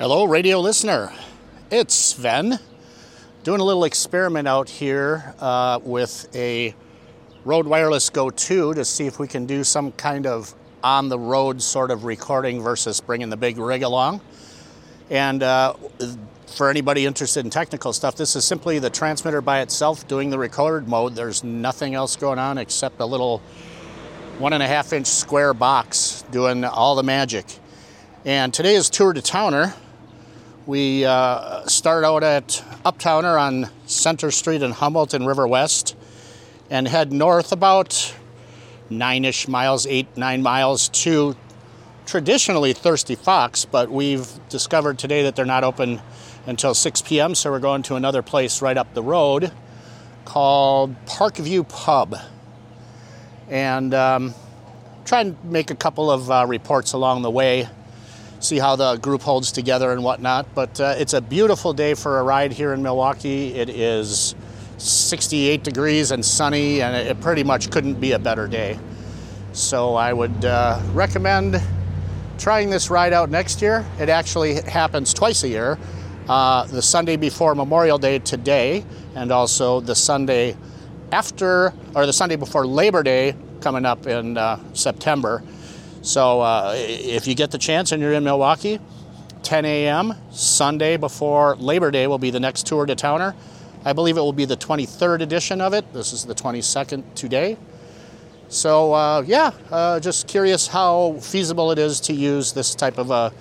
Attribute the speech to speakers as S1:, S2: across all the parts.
S1: Hello, radio listener. It's Sven doing a little experiment out here uh, with a Rode Wireless Go 2 to see if we can do some kind of on the road sort of recording versus bringing the big rig along. And uh, for anybody interested in technical stuff, this is simply the transmitter by itself doing the record mode. There's nothing else going on except a little one and a half inch square box doing all the magic. And today is Tour de Towner. We uh, start out at Uptowner on Center Street in Humboldt and River West and head north about nine ish miles, eight, nine miles to traditionally Thirsty Fox, but we've discovered today that they're not open until 6 p.m., so we're going to another place right up the road called Parkview Pub. And um, try and make a couple of uh, reports along the way, see how the group holds together and whatnot. But uh, it's a beautiful day for a ride here in Milwaukee. It is 68 degrees and sunny, and it pretty much couldn't be a better day. So I would uh, recommend trying this ride out next year. It actually happens twice a year uh, the Sunday before Memorial Day today, and also the Sunday after, or the Sunday before Labor Day coming up in uh, September. So uh, if you get the chance and you're in Milwaukee, 10 a.m. Sunday before Labor Day will be the next Tour de Towner. I believe it will be the 23rd edition of it. This is the 22nd today. So, uh, yeah, uh, just curious how feasible it is to use this type of a,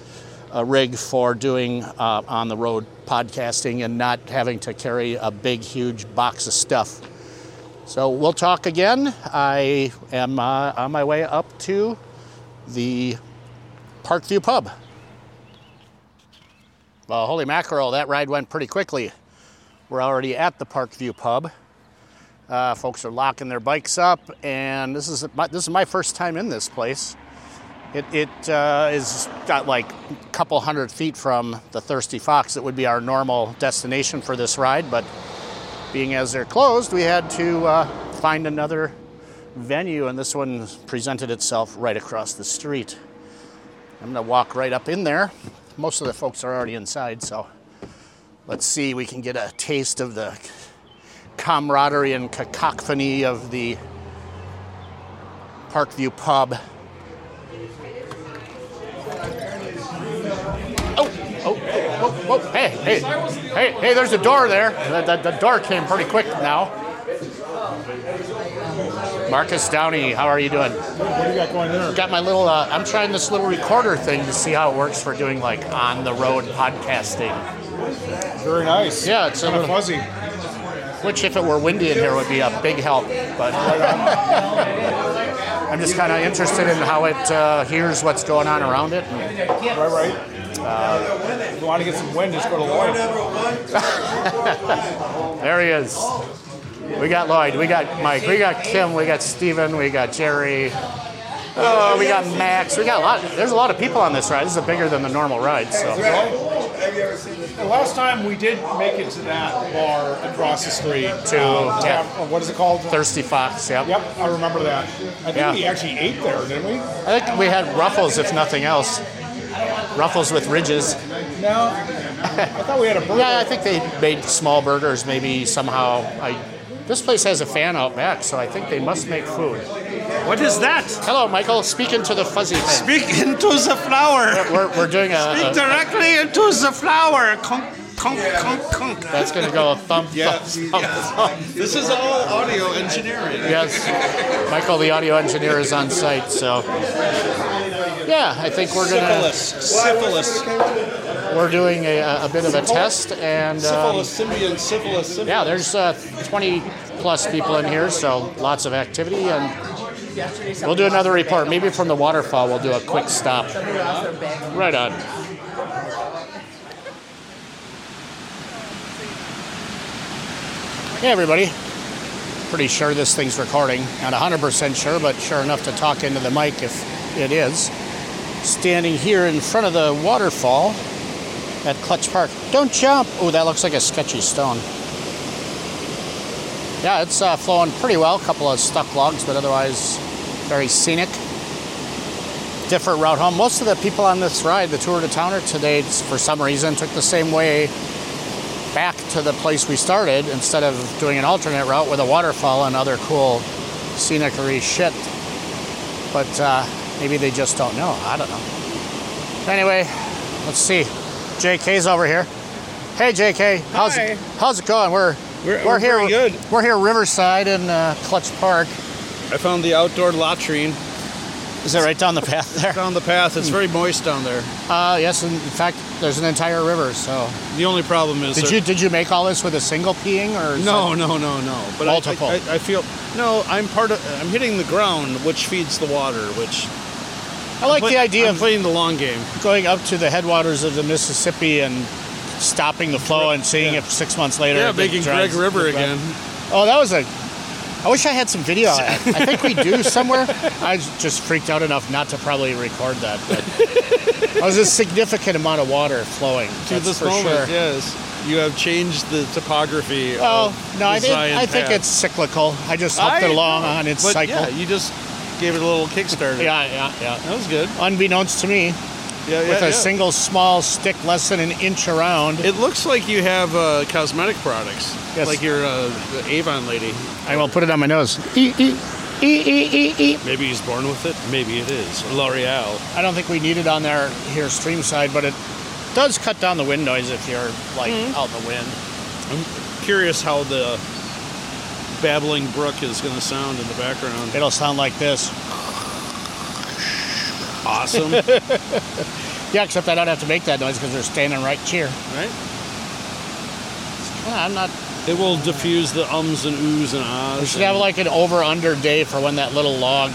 S1: a rig for doing uh, on the road podcasting and not having to carry a big, huge box of stuff. So, we'll talk again. I am uh, on my way up to the Parkview Pub. Well, holy mackerel, that ride went pretty quickly. We're already at the Parkview Pub. Uh, folks are locking their bikes up, and this is my, this is my first time in this place. It, it uh, is got like a couple hundred feet from the Thirsty Fox. That would be our normal destination for this ride, but being as they're closed, we had to uh, find another venue, and this one presented itself right across the street. I'm gonna walk right up in there. Most of the folks are already inside, so let's see. We can get a taste of the camaraderie and cacophony of the Parkview Pub. Oh, oh, whoa, whoa, hey, hey, hey, hey, there's a door there. The, the, the door came pretty quick now. Marcus Downey, how are you doing?
S2: What do you got going there?
S1: Got my little, uh, I'm trying this little recorder thing to see how it works for doing like on the road podcasting.
S2: Very nice.
S1: Yeah, it's a
S2: kind of
S1: little-
S2: fuzzy.
S1: Which, if it were windy in here, would be a big help. But I'm just kind of interested in how it uh, hears what's going on around it. And
S2: Right, right. if you want to get some wind, just go to Lloyd.
S1: there he is. We got Lloyd, we got Mike, we got Kim, we got Steven, we got Jerry. Oh, we got Max. We got a lot. There's a lot of people on this ride. This is bigger than the normal ride. So
S2: The last time we did make it to that bar across the street.
S1: To-
S2: uh,
S1: yeah.
S2: uh, what is it called?
S1: Thirsty Fox. Yep.
S2: Yep, I remember that. I think
S1: Yeah.
S2: we actually ate there, didn't we?
S1: I think we had ruffles, if nothing else. Ruffles with ridges.
S2: No. I thought we had a burger.
S1: Yeah, I think they made small burgers. Maybe somehow. I. This place has a fan out back, so I think they must make food.
S3: What is that?
S1: Hello, Michael. Speak into the fuzzy thing.
S3: Speak into the flower.
S1: We're, we're doing a.
S3: Speak
S1: a
S3: directly into the flower. Conk, conk, conk, conk.
S1: that's going to go thump,
S3: Yes,
S1: thump, thump,
S3: yes.
S1: thump.
S3: This is all audio engineering.
S1: Yes, Michael, the audio engineer, is on site. So, yeah, I think we're gonna
S3: Syphilis. Syphilis.
S1: We're doing a, a bit of a test, and um,
S3: Syphilis. Symbiont. Syphilis. Syphilis.
S1: yeah, there's uh, 20 plus people in here, so lots of activity, and we'll do another report. Maybe from the waterfall, we'll do a quick stop. Right on. Hey, everybody. Pretty sure this thing's recording. Not 100% sure, but sure enough to talk into the mic if it is. Standing here in front of the waterfall at Kletzsch Park. Don't jump! Oh, that looks like a sketchy stone. Yeah, it's uh, flowing pretty well. A couple of stuck logs, but otherwise very scenic. different route home. Most of the people on this ride, the Tour de Towner today, for some reason, took the same way back to the place we started instead of doing an alternate route with a waterfall and other cool scenery shit. But uh, maybe they just don't know. I don't know. Anyway, let's see. JK's over here. Hey JK, how's
S3: Hi.
S1: it, how's it going? We're
S3: We're- we're
S1: here.
S3: good.
S1: We're here Riverside in uh, Kletzsch Park.
S3: I found the outdoor latrine
S1: Is it right down the path there?
S3: down the path. It's very moist down there.
S1: Uh, yes, in fact, there's an entire river. So,
S3: The only problem is
S1: did
S3: there-
S1: you did you make all this with a single peeing or
S3: No, no, no, no. But
S1: Multiple.
S3: I, I, I feel no. I'm part of. I'm hitting the ground, which feeds the water. Which
S1: I like the idea
S3: I'm
S1: of
S3: playing the long game.
S1: going up to the headwaters of the Mississippi and stopping the flow and seeing
S3: Yeah.
S1: if six months later.
S3: Yeah, making Greg River again.
S1: Oh, that was a. I wish I had some video of. I think we do somewhere. I just freaked out enough not to probably record that. But it was a significant amount of water flowing.
S3: To this
S1: for
S3: moment,
S1: sure.
S3: yes, you have changed the topography.
S1: Oh
S3: of
S1: no, I
S3: Zion
S1: I think it's cyclical. I just helped
S3: I
S1: it along on its
S3: but
S1: cycle.
S3: Yeah, you just gave it a little kickstarter.
S1: yeah, yeah, yeah.
S3: that was good.
S1: Unbeknownst to me,
S3: Yeah, yeah,
S1: with a
S3: yeah.
S1: single small stick less than an inch around.
S3: It looks like you have uh, cosmetic products,
S1: Yes.
S3: like your uh, the Avon lady.
S1: I will put it on my nose. E, e, e, e, e, e.
S3: Maybe he's born with it. Maybe it is L'Oreal.
S1: I don't think we need it on there here stream side, but it does cut down the wind noise if you're like
S3: Mm-hmm.
S1: out in the wind.
S3: I'm curious how the babbling brook is going to sound in the background.
S1: It'll sound like this.
S3: Awesome,
S1: Yeah, except I don't have to make that noise because they're standing right here.
S3: right?
S1: Yeah, I'm not.
S3: It will diffuse the ums and oohs and ahs.
S1: We should
S3: and-
S1: have like an over under day for when that little log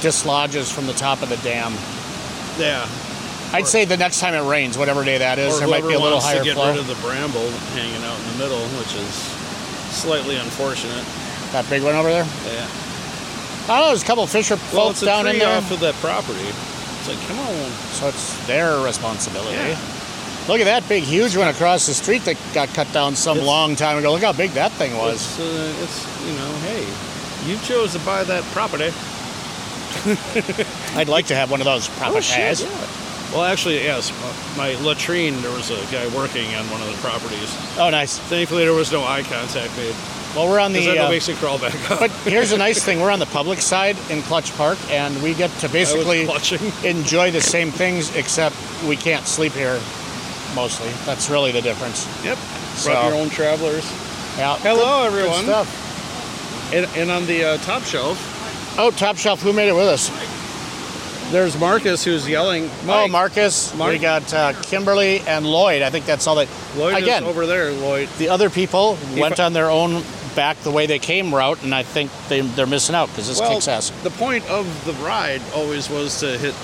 S1: dislodges from the top of the dam.
S3: yeah.
S1: I'd say the next time it rains, whatever day that is,
S3: Or
S1: there might be a little higher
S3: to get
S1: flow.
S3: rid of the bramble hanging out in the middle, which is slightly unfortunate.
S1: That big one over there.
S3: Yeah.
S1: I don't know. There's a couple fisher
S3: Well,
S1: folks
S3: it's a
S1: down in there,
S3: off of that property. It's like, come on.
S1: so it's their responsibility.
S3: Yeah.
S1: Look at that big, huge one across the street that got cut down some
S3: It's-
S1: long time ago. Look how big that thing was.
S3: It's, uh, it's, you know, hey, you chose to buy that property.
S1: I'd like to have one of those proper guys.
S3: Oh, yeah. Well, actually, yes. My latrine, there was a guy working on one of the properties.
S1: Oh, nice.
S3: Thankfully, there was no eye contact made.
S1: Well, we're on the. Uh,
S3: it crawl back up.
S1: but here's a nice thing: we're on the public side in Kletzsch Park, and we get to basically enjoy the same things, except we can't sleep here. Mostly, that's really the difference.
S3: Yep.
S1: So-
S3: Brought your own travelers.
S1: Yeah.
S3: Hello,
S1: Good- good
S3: everyone.
S1: stuff.
S3: And, and on the uh, top shelf,
S1: Oh, top shelf. Who made it with us?
S3: there's Marcus who's yelling.
S1: Oh, Marcus.
S3: Mark-
S1: We got uh, Kimberly and Lloyd. I think that's all that.
S3: Lloyd
S1: Again,
S3: is over there, Lloyd.
S1: the other people
S3: If
S1: went
S3: I-
S1: on their own back the way they came route, and I think they, they're missing out because this
S3: Well,
S1: kicks ass.
S3: the point of the ride always was to hit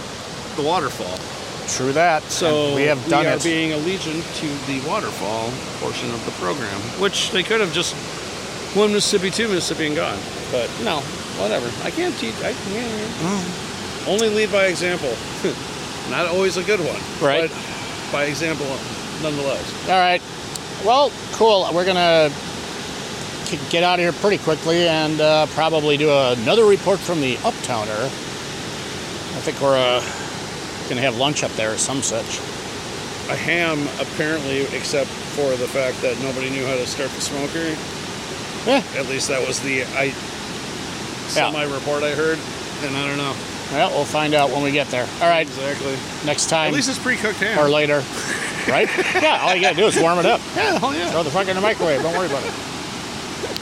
S3: the waterfall.
S1: True that.
S3: So
S1: And we have done we
S3: are
S1: it.
S3: being allegiant to the waterfall portion of the program, which they could have just one Mississippi, two Mississippi, and gone. But no, whatever. I can't teach. I
S1: Mm.
S3: only lead by example. Not always a good one,
S1: Right.
S3: But by example, nonetheless.
S1: All right. Well, cool. We're gonna get out of here pretty quickly and uh, probably do another report from the Uptowner. I think we're uh, gonna have lunch up there or some such.
S3: A ham, apparently, except for the fact that nobody knew how to start the smoker.
S1: Yeah.
S3: At least that was the I semi-report I heard, and I don't know
S1: Well, we'll find out when we get there. All right.
S3: exactly.
S1: Next time
S3: At least it's pre-cooked ham.
S1: or later. Right? yeah. All you gotta do is warm it up.
S3: yeah, hell yeah.
S1: Throw the fuck in the microwave. Don't worry about it.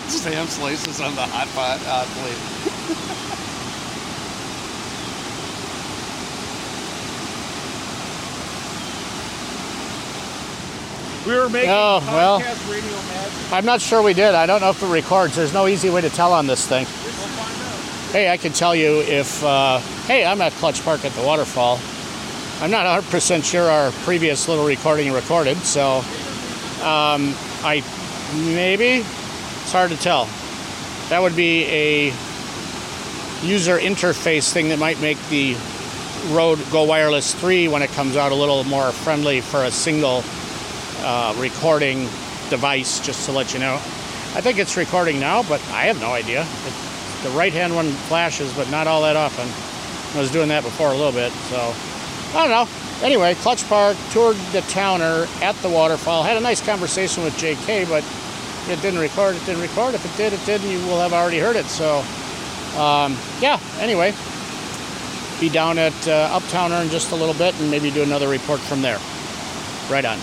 S3: Ham slices on the hot pot, hot plate. We were making
S1: Oh, well.
S3: radio magic.
S1: I'm not sure we did. I don't know if it records. There's no easy way to tell on this thing.
S3: We'll
S1: Hey, I can tell you if, uh, hey, I'm at Kletzsch Park at the waterfall. I'm not 100% sure our previous little recording recorded, so um, I maybe, it's hard to tell. That would be a user interface thing that might make the Rode Go Wireless 3 when it comes out a little more friendly for a single uh, recording device, just to let you know. I think it's recording now, but I have no idea. It, the right hand one flashes, but not all that often. I was doing that before a little bit, so I don't know. Anyway, Kletzsch Park Tour de Towner at the waterfall. Had a nice conversation with JK, but it didn't record. It didn't record. If it did, it did, and you will have already heard it. So, um, yeah. Anyway, be down at uh, Uptowner in just a little bit, and maybe do another report from there. Right on.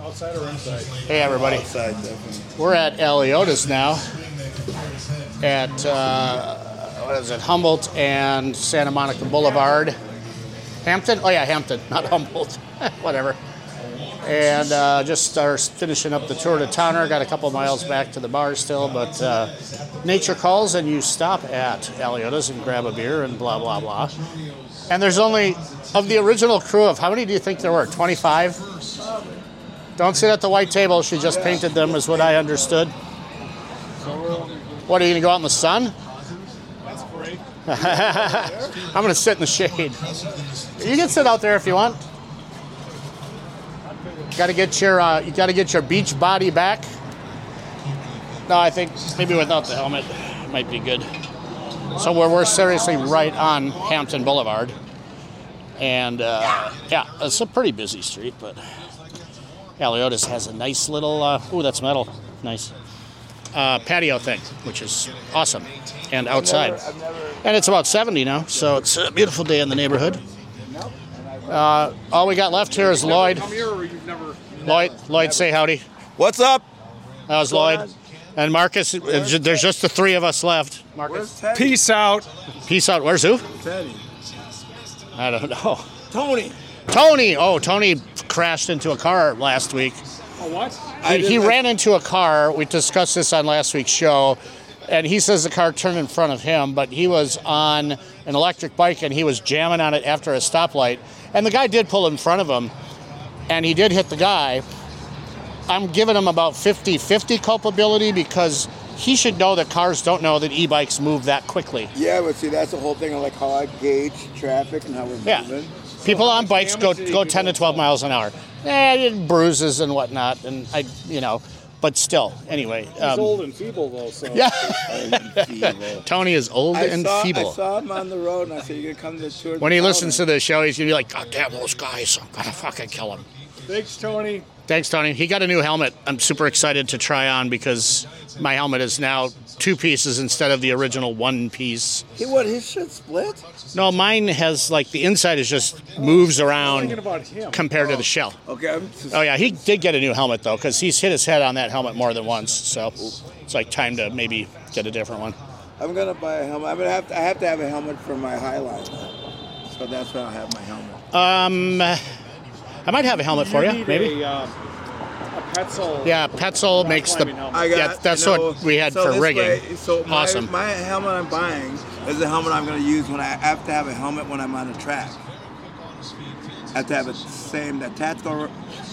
S2: Outside or inside?
S1: Hey, everybody.
S4: Outside, definitely.
S1: We're at Aliota's now. At uh, what is it? Humboldt and Santa Monica Boulevard. Hampton? Oh yeah, Hampton, not Humboldt. Whatever. And uh, just are finishing up the Tour de Towner. Got a couple miles back to the bar still, but uh, nature calls and you stop at Aliota's and grab a beer and blah blah blah. And there's only of the original crew of how many do you think there were? 25. Don't sit at the white table. She just painted them, is what I understood. What are you gonna go out in the sun? I'm gonna sit in the shade. You can sit out there if you want. Got to get your uh, you got to get your beach body back. No, I think maybe without the helmet might be good. So we're we're seriously right on Hampton Boulevard, and uh, yeah, it's a pretty busy street, but Aliota's has a nice little. Uh, ooh, that's metal. Nice. Uh, patio thing, which is awesome, and outside. And it's about 70 now, so it's a beautiful day in the neighborhood. Uh, all we got left here is Lloyd.
S2: Come here, or you've never.
S1: Lloyd, Lloyd, say howdy.
S4: What's up?
S1: How's Lloyd? And Marcus, uh, ju- there's just the three of us left.
S4: Where's Teddy?
S2: Peace out.
S1: Peace out. Where's who?
S4: Teddy.
S1: I don't know.
S4: Tony.
S1: Tony. Oh, Tony crashed into a car last week.
S2: Oh, what?
S1: He, he ran into a car. We discussed this on last week's show. And he says the car turned in front of him, but he was on an electric bike and he was jamming on it after a stoplight. And the guy did pull in front of him and he did hit the guy. I'm giving him about 50 50 culpability because he should know that cars don't know that e bikes move that quickly.
S4: Yeah, but see, that's the whole thing of like how I gauge traffic and how we're
S1: Yeah.
S4: moving.
S1: People on bikes go,
S2: damage did he
S1: go 10 to
S2: to
S1: 12 miles an hour. Eh, bruises and whatnot. And I, you know, but still, anyway.
S2: He's
S1: um,
S2: old and feeble, though, so.
S1: Yeah.
S4: Feeble.
S1: Tony is old
S4: I
S1: and
S4: saw, I saw him on the road and I said, You're going to come to the tour?
S1: When he listens to the show, he's gonna be like, "God damn those guys! I'm gonna fucking kill him."
S2: Thanks, Tony.
S1: Thanks, Tony. He got a new helmet. I'm super excited to try on because my helmet is now two pieces instead of the original one piece.
S4: He, what, his shit split?
S1: No, mine has like the inside is just moves around compared to the shell.
S4: Okay, I'm just,
S1: Oh yeah, he did get a new helmet though because he's hit his head on that helmet more than once. So it's like time to maybe get a different one.
S4: I'm going to buy a helmet. I'm gonna have to, I have to have a helmet for my Highline. So that's why I'll have my helmet.
S1: Um, I might have a helmet for you,
S2: need
S1: maybe.
S2: A, uh, a Petzl.
S1: Yeah, Petzl makes the.
S4: I got,
S1: Yeah, that's
S4: you know,
S1: what we had
S4: so
S1: for rigging.
S4: way- so my,
S1: Awesome.
S4: my helmet I'm buying is the helmet I'm going to use when I, I have to have a helmet when I'm on the track. I have to have it same that tactical.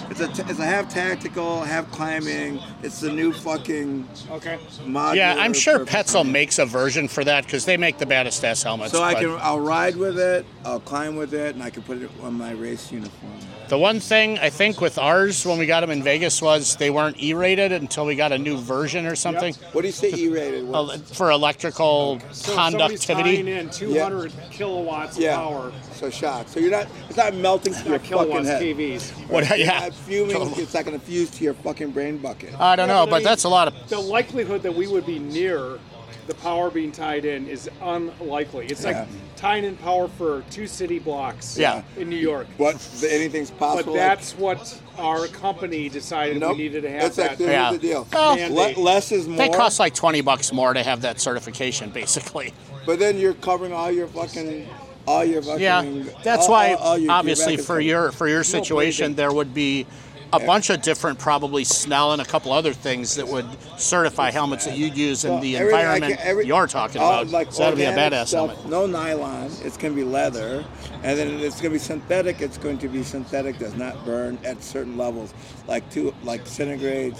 S4: It's a t- it's a half tactical, half climbing. It's the new fucking
S2: Okay.
S4: modular.
S1: Yeah, I'm sure
S4: for-
S1: Petzl makes a version for that because they make the baddest ass helmets.
S4: So I can I'll ride with it, I'll climb with it, and I can put it on my race uniform.
S1: the one thing I think with ours when we got them in Vegas was they weren't E-rated until we got a new version or something
S4: What do you say E-rated?
S1: For electrical
S2: So somebody's tying
S1: conductivity.
S2: in 200 kilowatts
S4: yeah.
S2: of power.
S4: So shock. So you're not. It's not melting to your
S2: Not
S4: fucking
S2: kilowatts,
S4: head.
S2: KVs.
S1: What? Yeah,
S4: not fuming. It's not going to fuse to your fucking brain bucket.
S1: I don't know,
S2: but I mean-
S1: that's a lot of.
S2: The likelihood that we would be near the power being tied in is unlikely. It's
S4: Yeah.
S2: like tying in power for two city blocks
S1: Yeah.
S2: in New York.
S4: But Anything's
S2: But
S4: possible. like-
S2: that's what our company decided
S4: Nope.
S2: we needed to have
S4: That's
S2: that.
S4: like,
S1: Yeah.
S4: the deal.
S1: Well,
S4: Le- less is more.
S1: They cost like twenty bucks more to have that certification, basically.
S4: but then you're covering all your fucking, all your fucking.
S1: Yeah, that's
S4: all-
S1: why
S4: all- all your- your
S1: obviously
S4: is
S1: for your for your situation there would be a bunch of different probably Snell and a couple other things that would certify helmets that you'd use in
S4: So
S1: the environment
S4: can- every-
S1: you're talking
S4: all,
S1: about.
S4: Like
S1: so that'd be a badass
S4: stuff,
S1: helmet.
S4: No nylon. It's going to be leather, and then it's going to be synthetic. It's going to be synthetic. Does not burn at certain levels, like two, like centigrades.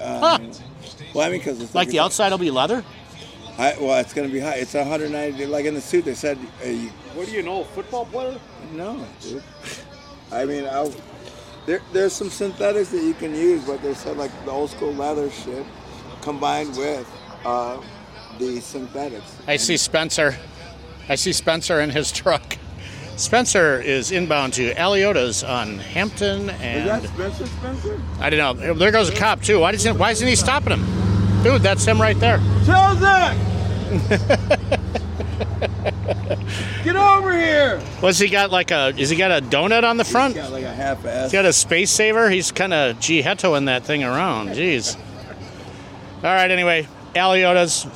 S4: Um,
S1: Huh.
S4: Well, I mean, because it's
S1: Like the outside will be leather.
S4: High, well, it's going to be high. It's 190. Like in the suit, they said. Uh, you,
S2: What do you know, football player?
S4: no, dude. I mean, I, there, there's some synthetics that you can use, but they said like the old school leather shit combined with uh, the synthetics.
S1: I see Spencer. I see Spencer in his truck. Spencer is inbound to Aliota's on Hampton and.
S4: Is
S1: and
S4: that Spencer Spencer?
S1: I don't know. There goes a cop too. Why doesn't Why isn't he stopping him? Dude, that's him right there.
S4: Chilzik! Get over here!
S1: What's he got? Like a? Is he got a donut on the front?
S4: Got like a half ass.
S1: He's got a space saver. He's kind of Gihettoing that thing around. Jeez. All right. Anyway, Aliota's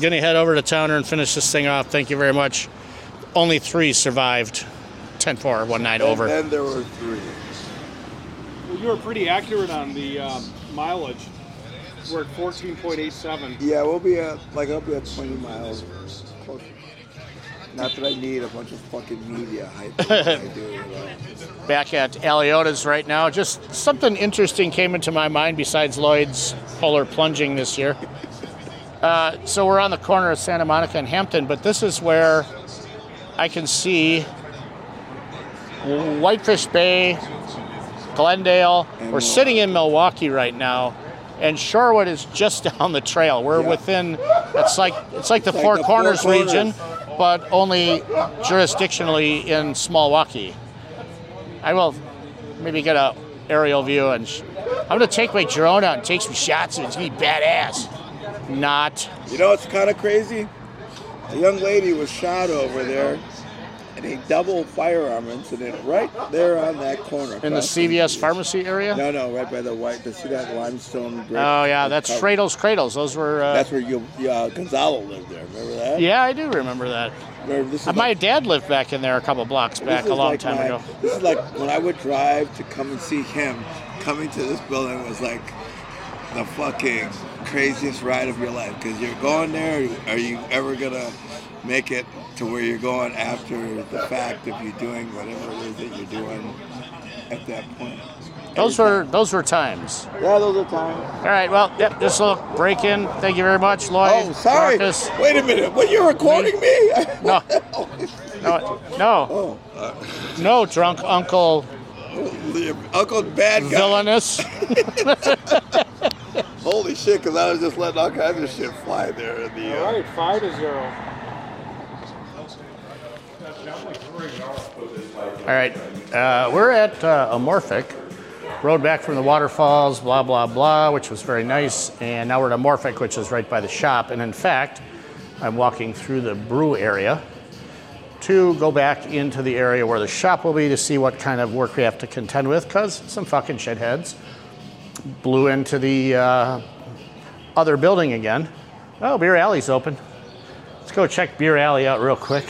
S1: gonna head over to Towner and finish this thing off. Thank you very much. Only three survived. 10-4, one night
S4: And
S1: over.
S4: then there were three.
S2: Well, you were pretty accurate on the um, mileage. We're at 14.87.
S4: Yeah, we'll be at like I'll be at 20 miles. Not that I need a bunch of fucking media hype. I do,
S1: back at Aliota's right now. Just something interesting came into my mind besides Lloyd's polar plunging this year. Uh, so we're on the corner of Santa Monica and Hampton, but this is where I can see Whitefish Bay, Glendale. We're sitting in Milwaukee right now, and Shorewood is just down the trail. We're
S4: Yeah.
S1: within. It's like it's like the
S4: like
S1: Four
S4: the Four
S1: Corners region, but only jurisdictionally in Smallwaukee. I will maybe get a aerial view and sh- I'm gonna take my drone out and take some shots and it's gonna be badass. Not.
S4: You know what's kind of crazy? A young lady was shot over there in a double firearm incident right there on that corner.
S1: In the CVS pharmacy area?
S4: No, no, right by the white. To see that limestone?
S1: Oh yeah, that's
S4: cover-
S1: Fredo's Cradles. Those were. Uh,
S4: That's where you, uh, Gonzalo lived there. Remember that?
S1: yeah, I do remember that.
S4: Remember,
S1: Uh, My
S4: like-
S1: dad lived back in there a couple blocks back a long
S4: like
S1: time
S4: my-
S1: ago.
S4: This is like when I would drive to come and see him. Coming to this building was like the fucking craziest ride of your life because you're going there. Are you ever gonna make it to where you're going after the fact of you're doing whatever it is that you're doing at that point?
S1: Those
S4: Every
S1: were
S4: time.
S1: those were times.
S4: yeah, those are times.
S1: All right, well, yep, just a little break in. Thank you very much, Lloyd.
S4: Oh, sorry.
S1: Marcus.
S4: Wait a minute. What you're recording me?
S1: No. No, no,
S4: Oh, uh,
S1: no, drunk uncle
S4: Uncle Bad Guy.
S1: villainous.
S4: Holy shit! Because I was just letting all kinds of shit fly there in the. Uh,
S2: All right, five to zero.
S1: All right, uh, we're at uh, Amorphic. Rode back from the waterfalls, blah, blah, blah, which was very nice. And now we're at Amorphic, which is right by the shop. And in fact, I'm walking through the brew area to go back into the area where the shop will be to see what kind of work we have to contend with, because some fucking shitheads blew into the uh, other building again. Oh, Beer Alley's open. Let's go check Beer Alley out real quick.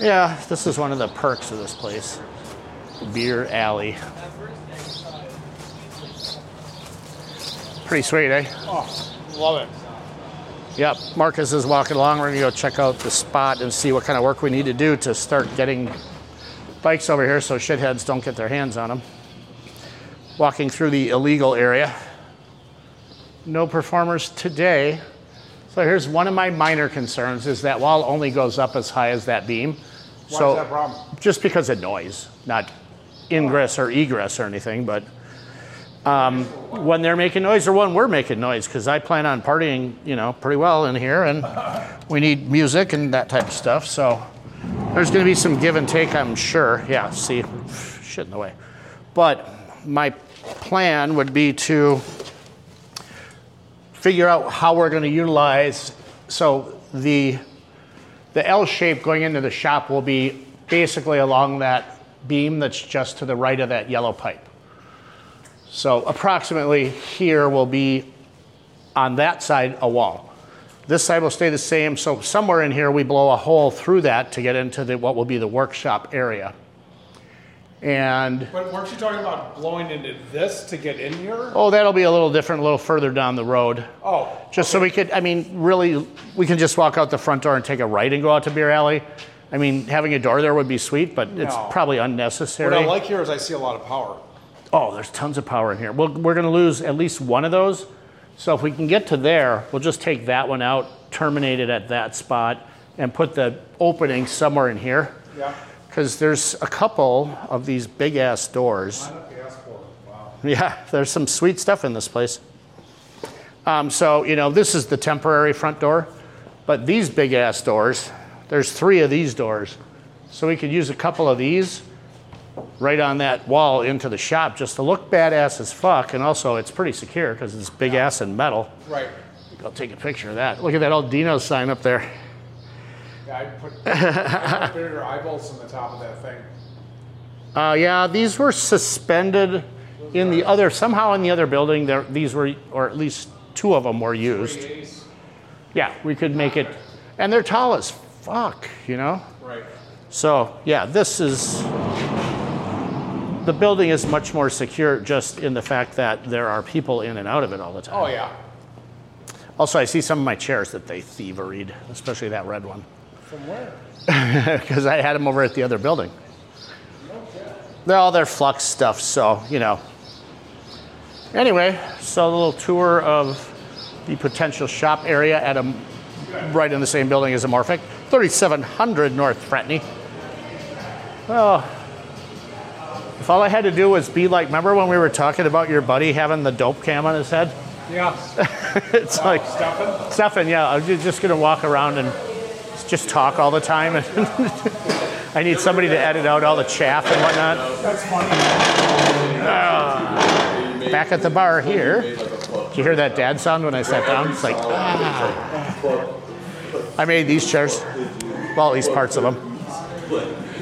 S1: Yeah, this is one of the perks of this place. Beer Alley. Pretty sweet, eh?
S2: Oh, love it.
S1: Yep. Marcus is walking along. We're gonna go check out the spot and see what kind of work we need to do to start getting bikes over here so shitheads don't get their hands on them. Walking through the illegal area. No performers today. So here's one of my minor concerns is that wall only goes up as high as that beam.
S2: Why
S1: so
S2: is that problem?
S1: just because of noise, not ingress or egress or anything, but um, when they're making noise or when we're making noise, because I plan on partying, you know, pretty well in here, and we need music and that type of stuff. So there's going to be some give and take, I'm sure. Yeah, see, shit in the way. But my plan would be to figure out how we're going to utilize. So the the L shape going into the shop will be basically along that beam that's just to the right of that yellow pipe. So approximately here will be on that side a wall. This side will stay the same. So somewhere in here we blow a hole through that to get into the, what will be the workshop area. And
S2: But weren't you talking about blowing into this to get in here?
S1: oh, that'll be a little different, a little further down the road.
S2: Oh,
S1: Just so we could, I mean, really, we can just walk out the front door and take a right and go out to Beer Alley. I mean, having a door there would be sweet, but it's
S2: No.
S1: probably unnecessary. what.
S2: I like here is I see a lot of power.
S1: oh, there's tons of power in here. We'll, we're going to lose at least one of those. So if we can get to there, we'll just take that one out, terminate it at that spot, and put the opening somewhere in here.
S2: Yeah.
S1: Because there's a couple of these big ass doors.
S2: Wow.
S1: Yeah, there's some sweet stuff in this place. Um, so, you know, this is the temporary front door, but these big ass doors, there's three of these doors. So we could use a couple of these right on that wall into the shop just to look badass as fuck. And also, it's pretty secure because it's big ass and metal.
S2: Right.
S1: I'll take a picture of that. Look at that old Dino sign up there.
S2: Yeah, I put, I put eyeballs on the top of that thing.
S1: Uh, yeah, these were suspended in the other, somehow in the other building, there, these were, or at least two of them were used. Yeah, we could make it, and they're tall as fuck, you know?
S2: Right.
S1: So, yeah, this is, the building is much more secure just in the fact that there are people in and out of it all the time.
S2: Oh yeah.
S1: Also, I see some of my chairs that they thieveried, especially that red one.
S2: From where?
S1: because I had them over at the other building. They're all their flux stuff, so you know. Anyway, so a little tour of the potential shop area at a right in the same building as Amorphic, 3700 North Fratney. Well, if all I had to do was be like, remember when we were talking about your buddy having the dope cam on his head?
S2: Yeah.
S1: It's like
S2: Stuffing.
S1: Stefan, yeah, I'm just gonna walk around and just talk all the time. I need somebody to edit out all the chaff and whatnot.
S2: Funny.
S1: Back at the bar here. Did you hear that dad sound when I sat down? It's like, ah. I made these chairs. Well, at least parts of them.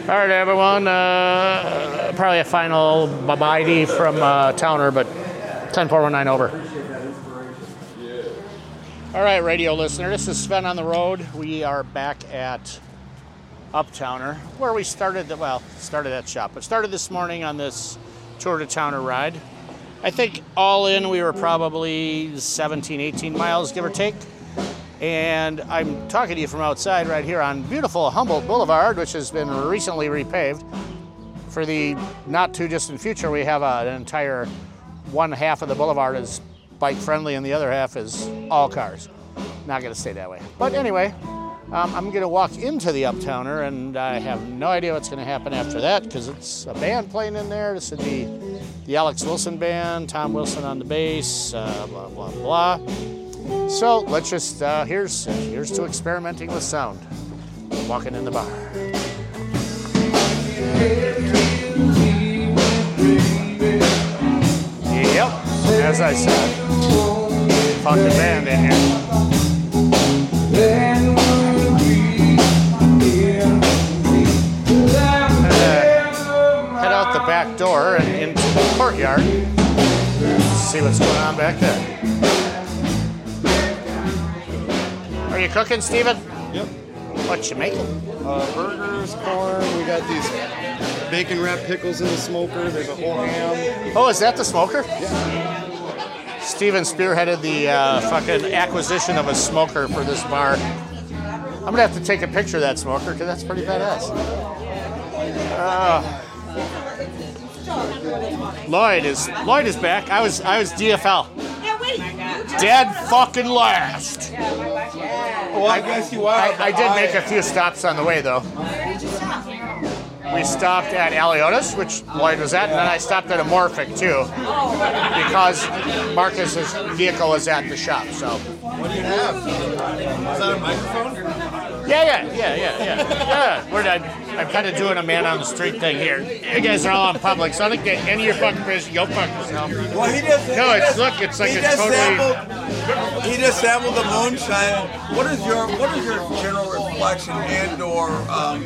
S1: All right, everyone. Uh, probably a final bye from uh, Towner, but 10419 over. All right, radio listener. This is Sven on the road. We are back at Uptowner, where we started. The, well, started that shop, but started this morning on this Tour de Towner ride. I think all in we were probably 17, 18 miles, give or take. And I'm talking to you from outside right here on beautiful Humboldt Boulevard, which has been recently repaved. For the not too distant future, we have an entire one half of the boulevard is bike friendly and the other half is all cars. Not to stay that way. But anyway, um, I'm to walk into the Uptowner and I have no idea what's to happen after that because it's a band playing in there. This would be the Alex Wilson band, Tom Wilson on the bass, uh, blah, blah, blah. So let's just, uh, here's, here's to experimenting with sound. Walking in the bar. As I said, fucking band in here. Head out the back door and into the courtyard. See what's going on back there. Are you cooking, Steven?
S5: Yep.
S1: What you making?
S5: Uh, burgers, corn. We got these bacon wrapped pickles in the smoker. There's a whole ham.
S1: Oh, is that the smoker? Steven spearheaded the uh, fucking acquisition of a smoker for this bar. I'm gonna have to take a picture of that smoker because that's pretty badass. Uh, Lloyd is Lloyd is back. I was I was DFL. Dead fucking last.
S4: Well, I guess you are.
S1: I, I did make a few stops on the way though. We stopped at Aliota's, which Lloyd was at, and then I stopped at Amorphic too, because Marcus's vehicle was at the shop. So
S5: What do you have? Is that a microphone?
S1: yeah, yeah, yeah, yeah, yeah, yeah. We're done. I'm kind of doing a man on the street thing here. You guys are all in public, so I don't get any of your fucking business. Go fuck yourself.
S4: Well, he just.
S1: No,
S4: he
S1: it's
S4: just-
S1: look, it's like
S4: he
S1: a
S4: just
S1: totally-
S4: Sampled, he just sampled the moonshine. What is your What is your general reflection and/or um,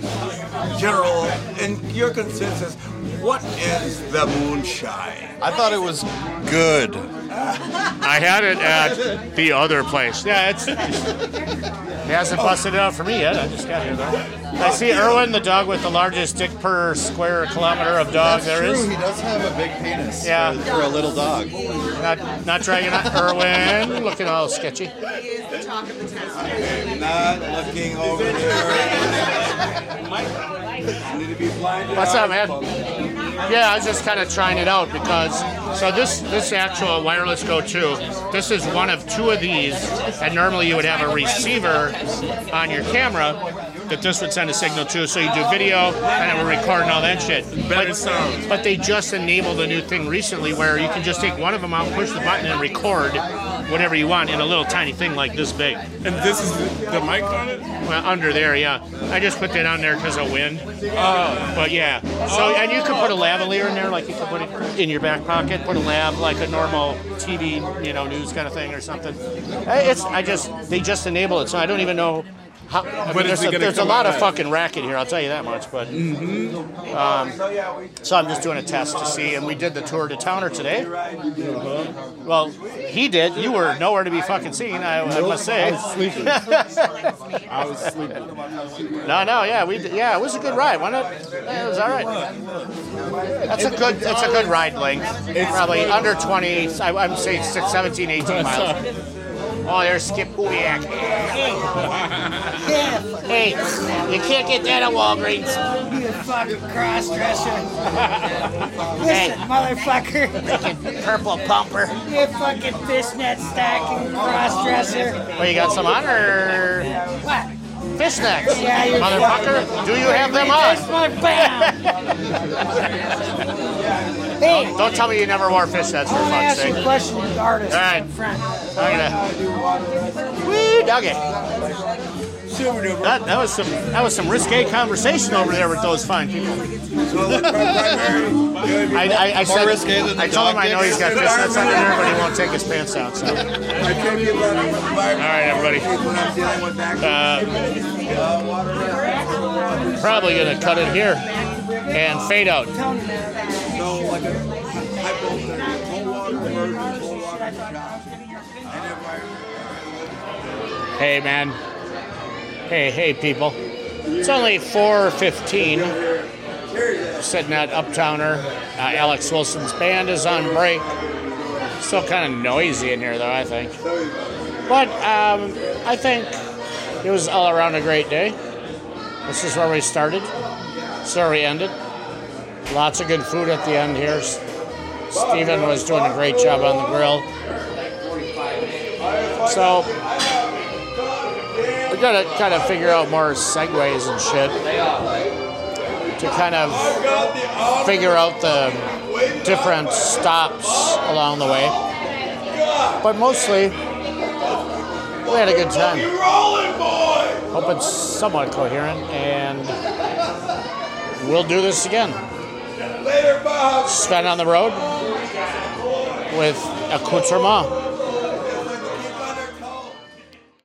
S4: general in your consensus? What is the moonshine?
S5: I thought it was good.
S1: I had it at the other place. Yeah, it's. It hasn't busted it out for me yet. I just got here though. Oh, I see Erwin, the dog with the largest dick per square kilometer of dog
S5: That's
S1: there
S5: true.
S1: is.
S5: He does have a big penis.
S1: Yeah.
S5: For, for a little dog.
S1: Not, not dragging on Erwin, looking all sketchy.
S4: Not looking over there. Need to be blinded.
S1: What's up, man? Yeah, I was just kind of trying it out because so this this actual wireless Go 2, this is one of two of these, and normally you would have a receiver on your camera. That this would send a signal to. So you do video and it would record and all that shit.
S3: Better
S1: but,
S3: sound.
S1: But they just enabled a new thing recently where you can just take one of them out, push the button, and record whatever you want in a little tiny thing like this big.
S3: And this is the mic on it?
S1: Well, under there, yeah. I just put that on there because of wind. Oh. But yeah. So oh. and you could put a lavalier in there, like you could put it in your back pocket. Put a lav like a normal TV, you know, news kind of thing or something. It's I just they just enable it, so I don't even know. How, I mean, there's a, there's a lot of fucking racket here. I'll tell you that much. But um, so I'm just doing a test to see, and we did the Tour de Towner today. Well, he did. You were nowhere to be fucking seen. I, I must say.
S5: I was sleeping. I was sleeping.
S1: No, no, yeah, we did- yeah, it was a good ride, wasn't it? Yeah, it was all right. That's a good that's a good ride length. Probably under 20. I, I'm saying six, 17, 18 miles. Oh, there's Skip Booyak. Hey, you can't get that at Walgreens.
S6: You fucking cross-dresser.
S1: Hey,
S6: Listen, motherfucker.
S1: purple pumper.
S6: You fucking fishnet stacking cross-dresser.
S1: Well, you got some on or
S6: What?
S1: Fishnets?
S6: Yeah, you're
S1: Motherfucker, do you have them on?
S6: my bam. hey,
S1: Don't tell me you never wore fishnets for
S6: I want to
S1: fuck's
S6: ask you a
S1: sake.
S6: question, the artist
S1: All right.
S6: in front.
S1: I'm gonna. Wee nugget. That, that was some that was some risque conversation over there with those fine people.
S4: So the primary,
S1: I, I, I said
S5: risque than the
S1: I told him I know he's got fishnets under there, but he won't take his pants down. So, all
S4: I tell people that I'm a fire-
S1: right, everybody.
S4: when I'm dealing with that.
S1: Uh, Probably gonna cut it here and fade out. Hey, man. Hey, hey, people. It's only 4:15. Sitting at Uptowner. Uh, Alex Wilson's band is on break. Still kind of noisy in here, though. I think. But um, I think it was all around a great day. This is where we started. This is where we ended. Lots of good food at the end here. Steven was doing a great job on the grill. So we gotta kind of figure out more segues and shit to kind of figure out the different stops along the way. But mostly, we had a good time. Hope it's somewhat coherent, and we'll do this again. Sven on the road with accoutrement.